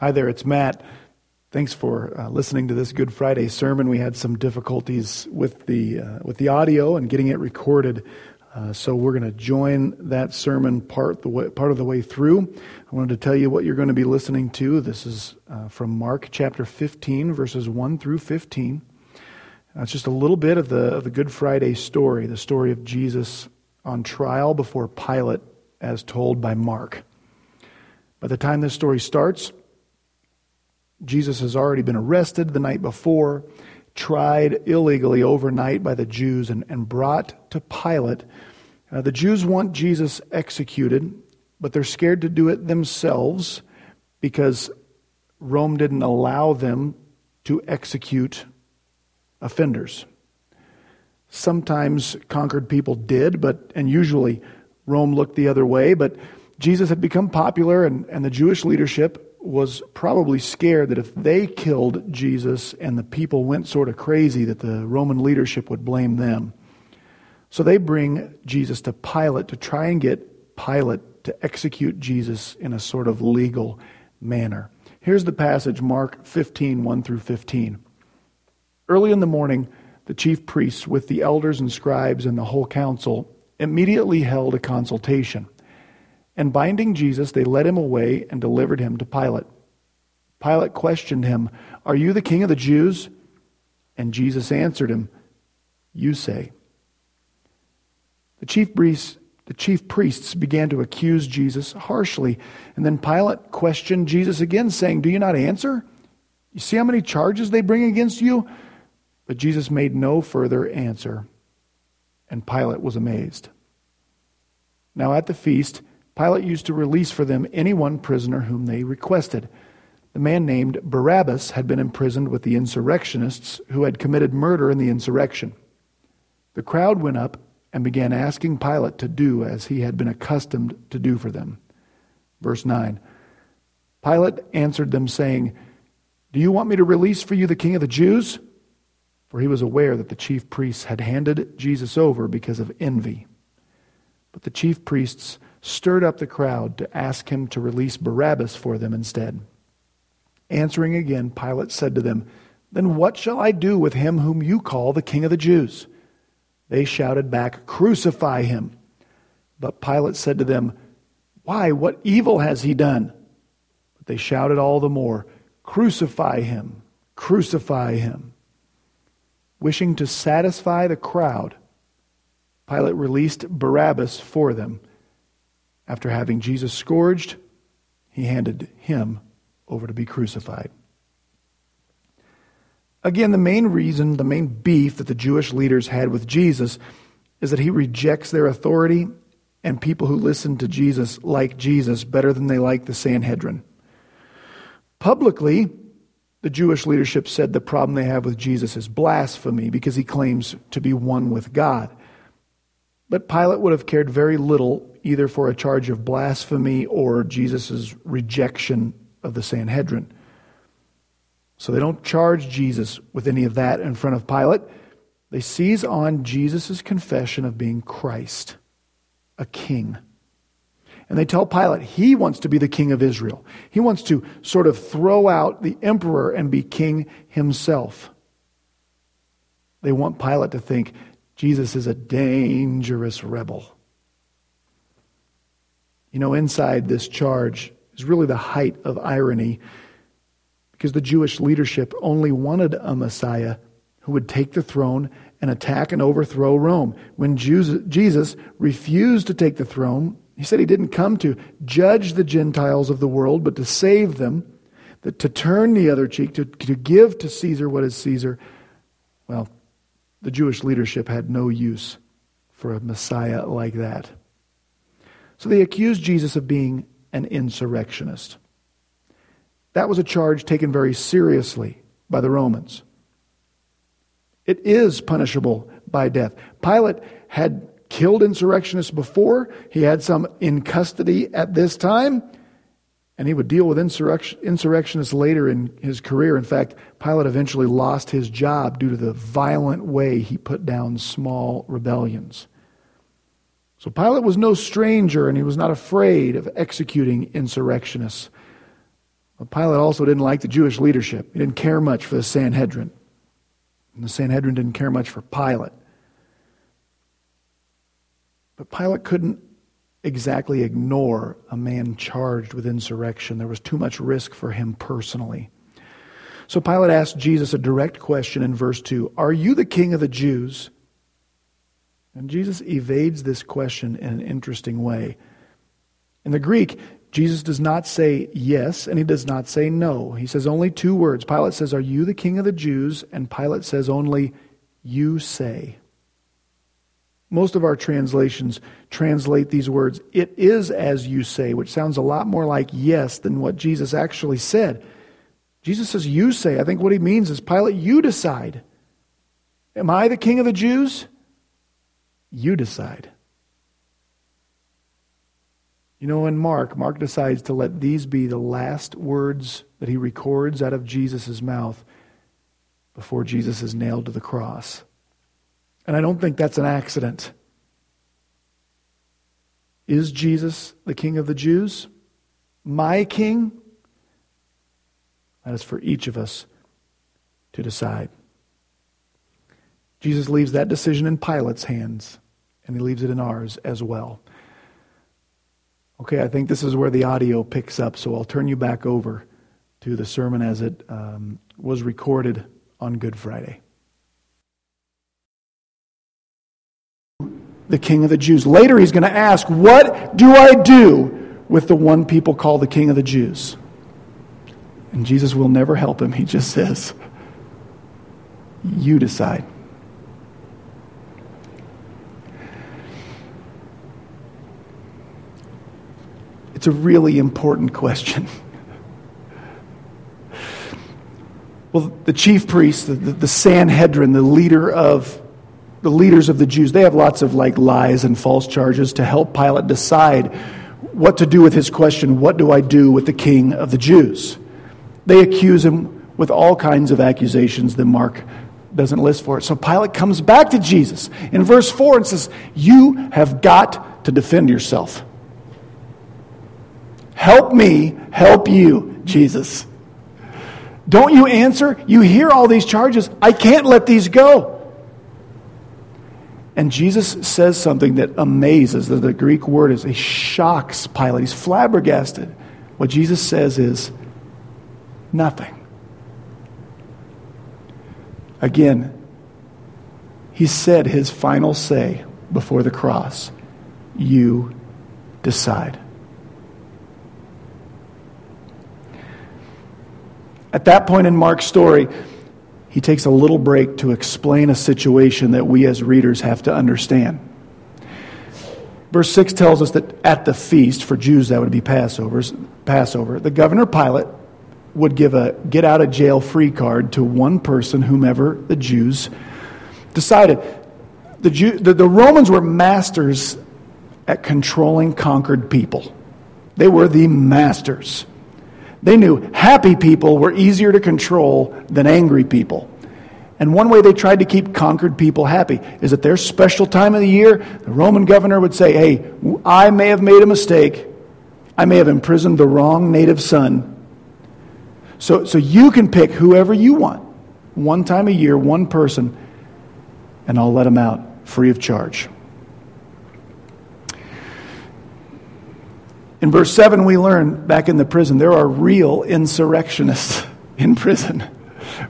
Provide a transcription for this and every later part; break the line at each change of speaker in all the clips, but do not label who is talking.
Hi there, it's Matt. Thanks for uh, listening to this Good Friday sermon. We had some difficulties with the uh, with the audio and getting it recorded, uh, so we're going to join that sermon part the way, part of the way through. I wanted to tell you what you're going to be listening to. This is uh, from Mark chapter 15, verses 1 through 15. Uh, it's just a little bit of the of the Good Friday story, the story of Jesus on trial before Pilate, as told by Mark. By the time this story starts, Jesus has already been arrested the night before, tried illegally overnight by the Jews, and, and brought to Pilate. Uh, the Jews want Jesus executed, but they're scared to do it themselves because Rome didn't allow them to execute offenders. Sometimes conquered people did, but and usually Rome looked the other way, but Jesus had become popular and, and the Jewish leadership was probably scared that if they killed Jesus and the people went sort of crazy, that the Roman leadership would blame them. So they bring Jesus to Pilate to try and get Pilate to execute Jesus in a sort of legal manner. Here's the passage, Mark 15, 1 through 15. Early in the morning, the chief priests, with the elders and scribes and the whole council, immediately held a consultation. And binding Jesus, they led him away and delivered him to Pilate. Pilate questioned him, Are you the king of the Jews? And Jesus answered him, You say. The chief priests, the chief priests began to accuse Jesus harshly. And then Pilate questioned Jesus again, saying, Do you not answer? You see how many charges they bring against you? But Jesus made no further answer. And Pilate was amazed. Now at the feast, Pilate used to release for them any one prisoner whom they requested. The man named Barabbas had been imprisoned with the insurrectionists who had committed murder in the insurrection. The crowd went up and began asking Pilate to do as he had been accustomed to do for them. Verse 9 Pilate answered them, saying, Do you want me to release for you the king of the Jews? For he was aware that the chief priests had handed Jesus over because of envy. But the chief priests stirred up the crowd to ask him to release Barabbas for them instead. Answering again, Pilate said to them, Then what shall I do with him whom you call the King of the Jews? They shouted back, Crucify him. But Pilate said to them, Why, what evil has he done? But they shouted all the more, Crucify him, crucify him. Wishing to satisfy the crowd, Pilate released Barabbas for them after having Jesus scourged, he handed him over to be crucified. Again, the main reason, the main beef that the Jewish leaders had with Jesus is that he rejects their authority and people who listen to Jesus like Jesus better than they like the Sanhedrin. Publicly, the Jewish leadership said the problem they have with Jesus is blasphemy because he claims to be one with God. But Pilate would have cared very little either for a charge of blasphemy or Jesus' rejection of the Sanhedrin. So they don't charge Jesus with any of that in front of Pilate. They seize on Jesus' confession of being Christ, a king. And they tell Pilate he wants to be the king of Israel. He wants to sort of throw out the emperor and be king himself. They want Pilate to think Jesus is a dangerous rebel. You know, inside this charge is really the height of irony because the Jewish leadership only wanted a Messiah who would take the throne and attack and overthrow Rome. When Jesus refused to take the throne, he said he didn't come to judge the Gentiles of the world, but to save them, that to turn the other cheek, to, to give to Caesar what is Caesar. Well, the Jewish leadership had no use for a Messiah like that. So they accused Jesus of being an insurrectionist. That was a charge taken very seriously by the Romans. It is punishable by death. Pilate had killed insurrectionists before, he had some in custody at this time and he would deal with insurrection, insurrectionists later in his career. In fact, Pilate eventually lost his job due to the violent way he put down small rebellions. So Pilate was no stranger, and he was not afraid of executing insurrectionists. But Pilate also didn't like the Jewish leadership. He didn't care much for the Sanhedrin. And the Sanhedrin didn't care much for Pilate. But Pilate couldn't exactly ignore a man charged with insurrection. There was too much risk for him personally. So Pilate asked Jesus a direct question in verse 2 Are you the king of the Jews? And Jesus evades this question in an interesting way. In the Greek, Jesus does not say yes and he does not say no. He says only two words. Pilate says, Are you the king of the Jews? And Pilate says only, You say. Most of our translations translate these words, It is as you say, which sounds a lot more like yes than what Jesus actually said. Jesus says, You say. I think what he means is, Pilate, you decide. Am I the king of the Jews? You decide. You know, in Mark, Mark decides to let these be the last words that he records out of Jesus' mouth before Jesus is nailed to the cross. And I don't think that's an accident. Is Jesus the King of the Jews? My King? That is for each of us to decide. Jesus leaves that decision in Pilate's hands, and he leaves it in ours as well. Okay, I think this is where the audio picks up, so I'll turn you back over to the sermon as it um, was recorded on Good Friday. The King of the Jews. Later, he's going to ask, What do I do with the one people call the King of the Jews? And Jesus will never help him. He just says, You decide. It's a really important question. well, the chief priests, the, the, the Sanhedrin, the leader of the leaders of the Jews, they have lots of like lies and false charges to help Pilate decide what to do with his question, what do I do with the king of the Jews? They accuse him with all kinds of accusations that Mark doesn't list for it. So Pilate comes back to Jesus in verse 4 and says, You have got to defend yourself. Help me help you, Jesus. Don't you answer? You hear all these charges. I can't let these go. And Jesus says something that amazes. That the Greek word is, he shocks Pilate. He's flabbergasted. What Jesus says is, nothing. Again, he said his final say before the cross You decide. At that point in Mark's story, he takes a little break to explain a situation that we as readers have to understand. Verse 6 tells us that at the feast, for Jews that would be Passover's, Passover, the governor Pilate would give a get out of jail free card to one person, whomever the Jews decided. The, Jew, the, the Romans were masters at controlling conquered people, they were the masters. They knew happy people were easier to control than angry people. And one way they tried to keep conquered people happy is at their special time of the year, the Roman governor would say, Hey, I may have made a mistake. I may have imprisoned the wrong native son. So, so you can pick whoever you want, one time a year, one person, and I'll let them out free of charge. In verse 7, we learn back in the prison there are real insurrectionists in prison.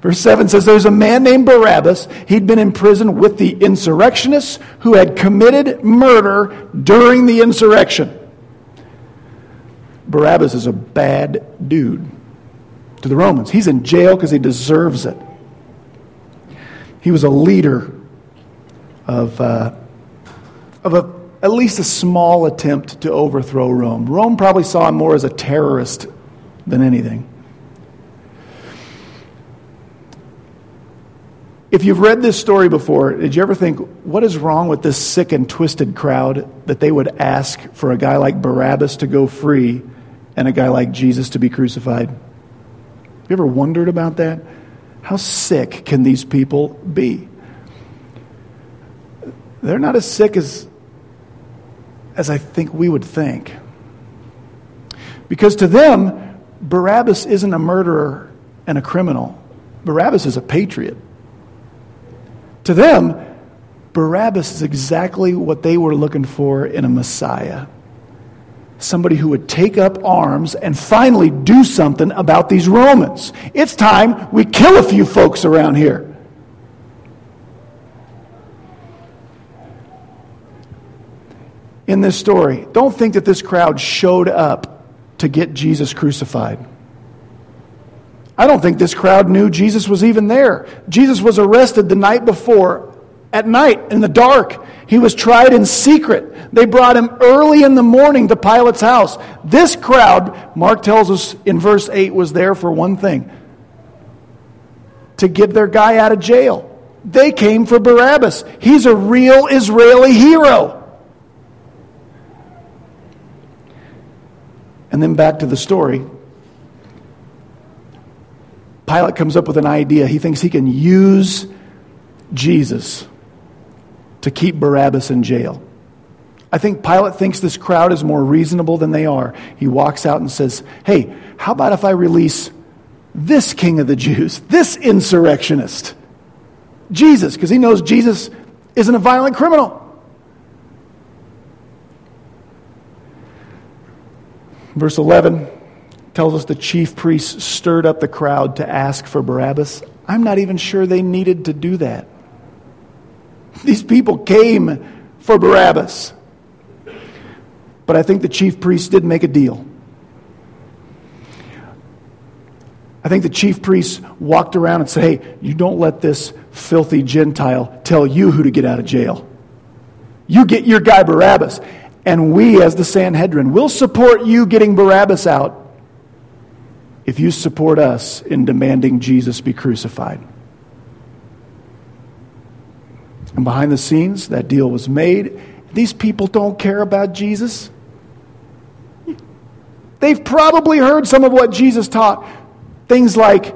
Verse 7 says there's a man named Barabbas. He'd been in prison with the insurrectionists who had committed murder during the insurrection. Barabbas is a bad dude to the Romans. He's in jail because he deserves it. He was a leader of, uh, of a at least a small attempt to overthrow Rome. Rome probably saw him more as a terrorist than anything. If you've read this story before, did you ever think, what is wrong with this sick and twisted crowd that they would ask for a guy like Barabbas to go free and a guy like Jesus to be crucified? You ever wondered about that? How sick can these people be? They're not as sick as as I think we would think. Because to them, Barabbas isn't a murderer and a criminal, Barabbas is a patriot. To them, Barabbas is exactly what they were looking for in a Messiah. Somebody who would take up arms and finally do something about these Romans. It's time we kill a few folks around here. In this story, don't think that this crowd showed up to get Jesus crucified. I don't think this crowd knew Jesus was even there. Jesus was arrested the night before at night in the dark. He was tried in secret. They brought him early in the morning to Pilate's house. This crowd, Mark tells us in verse 8, was there for one thing to get their guy out of jail. They came for Barabbas. He's a real Israeli hero. And then back to the story. Pilate comes up with an idea. He thinks he can use Jesus to keep Barabbas in jail. I think Pilate thinks this crowd is more reasonable than they are. He walks out and says, Hey, how about if I release this king of the Jews, this insurrectionist? Jesus, because he knows Jesus isn't a violent criminal. Verse 11 tells us the chief priests stirred up the crowd to ask for Barabbas. I'm not even sure they needed to do that. These people came for Barabbas. But I think the chief priests did make a deal. I think the chief priests walked around and said, Hey, you don't let this filthy Gentile tell you who to get out of jail. You get your guy Barabbas. And we, as the Sanhedrin, will support you getting Barabbas out if you support us in demanding Jesus be crucified. And behind the scenes, that deal was made. These people don't care about Jesus. They've probably heard some of what Jesus taught. Things like,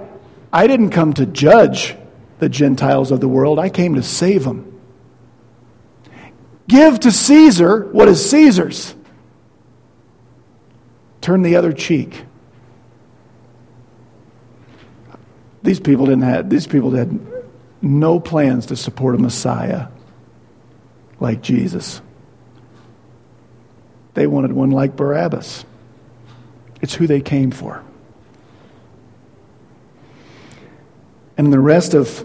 I didn't come to judge the Gentiles of the world, I came to save them. Give to Caesar what is Caesar's. Turn the other cheek. These people didn't have, these people had no plans to support a Messiah like Jesus. They wanted one like Barabbas. It's who they came for. And the rest of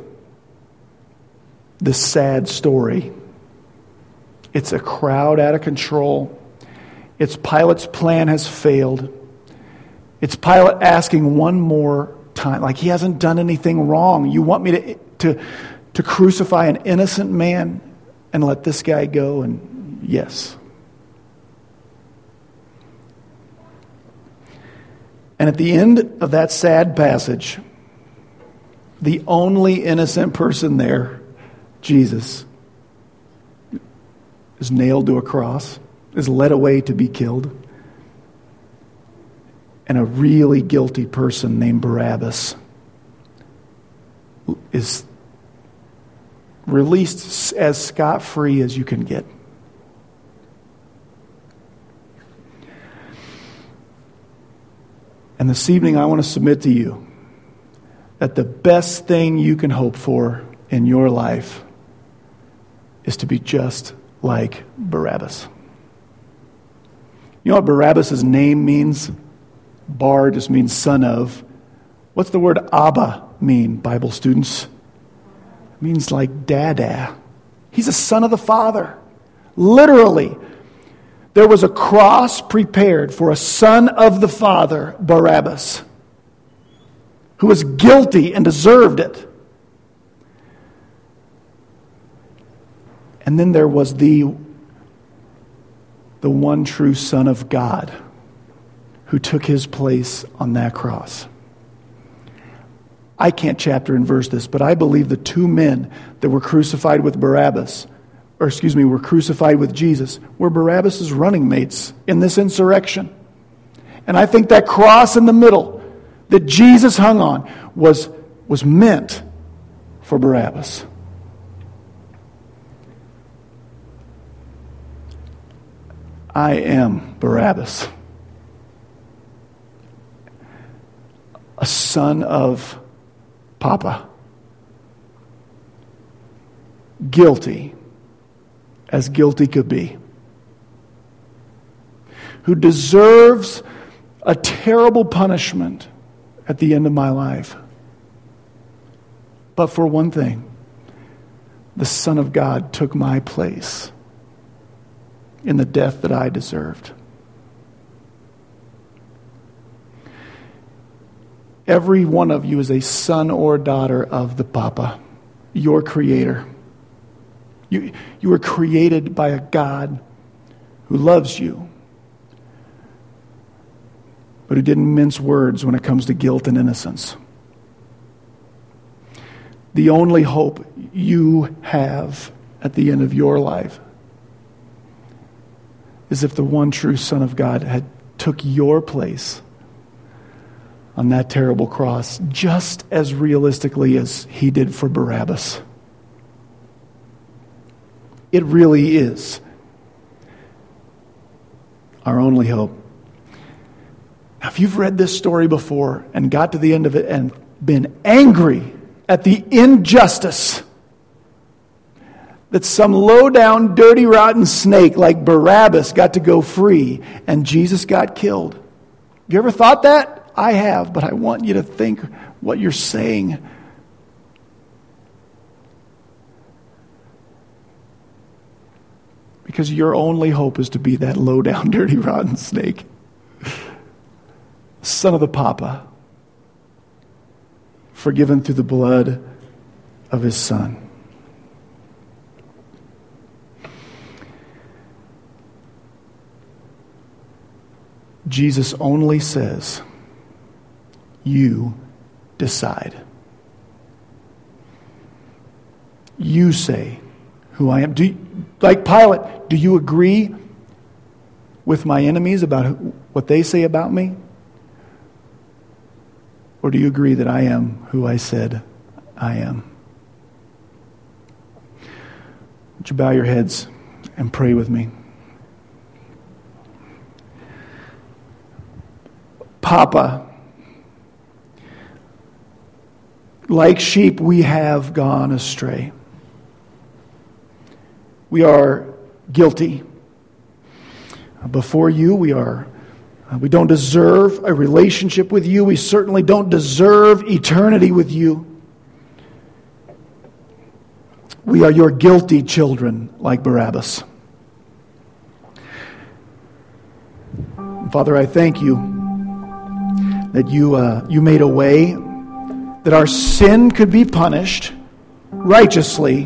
this sad story, it's a crowd out of control. It's Pilate's plan has failed. It's Pilate asking one more time, like he hasn't done anything wrong. You want me to to, to crucify an innocent man and let this guy go? And yes. And at the end of that sad passage, the only innocent person there, Jesus, is nailed to a cross, is led away to be killed. And a really guilty person named Barabbas is released as scot free as you can get. And this evening, I want to submit to you that the best thing you can hope for in your life is to be just like Barabbas. You know what Barabbas' name means? Bar just means son of. What's the word Abba mean, Bible students? It means like dada. He's a son of the Father. Literally, there was a cross prepared for a son of the Father, Barabbas, who was guilty and deserved it. And then there was the, the one true Son of God who took his place on that cross. I can't chapter and verse this, but I believe the two men that were crucified with Barabbas, or excuse me, were crucified with Jesus, were Barabbas' running mates in this insurrection. And I think that cross in the middle that Jesus hung on was, was meant for Barabbas. I am Barabbas. a son of Papa. Guilty as guilty could be. Who deserves a terrible punishment at the end of my life. But for one thing, the Son of God took my place in the death that I deserved. Every one of you is a son or daughter of the Papa, your creator. You, you were created by a God who loves you, but who didn't mince words when it comes to guilt and innocence. The only hope you have at the end of your life is if the one true Son of God had took your place on that terrible cross just as realistically as he did for Barabbas. It really is our only hope. Now, if you've read this story before and got to the end of it and been angry at the injustice that some low down, dirty, rotten snake like Barabbas got to go free and Jesus got killed. You ever thought that? I have, but I want you to think what you're saying. Because your only hope is to be that low down, dirty, rotten snake. Son of the Papa, forgiven through the blood of his Son. Jesus only says, you decide. You say who I am. Do you, like Pilate, do you agree with my enemies about what they say about me? Or do you agree that I am who I said I am? Would you bow your heads and pray with me? Papa, Like sheep, we have gone astray. We are guilty. Before you, we are. Uh, we don't deserve a relationship with you. We certainly don't deserve eternity with you. We are your guilty children, like Barabbas. Father, I thank you that you, uh, you made a way that our sin could be punished righteously,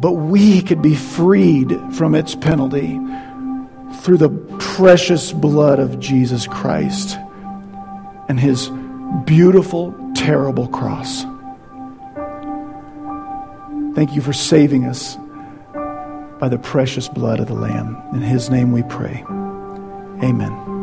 but we could be freed from its penalty through the precious blood of Jesus Christ and his beautiful, terrible cross. Thank you for saving us by the precious blood of the Lamb. In his name we pray. Amen.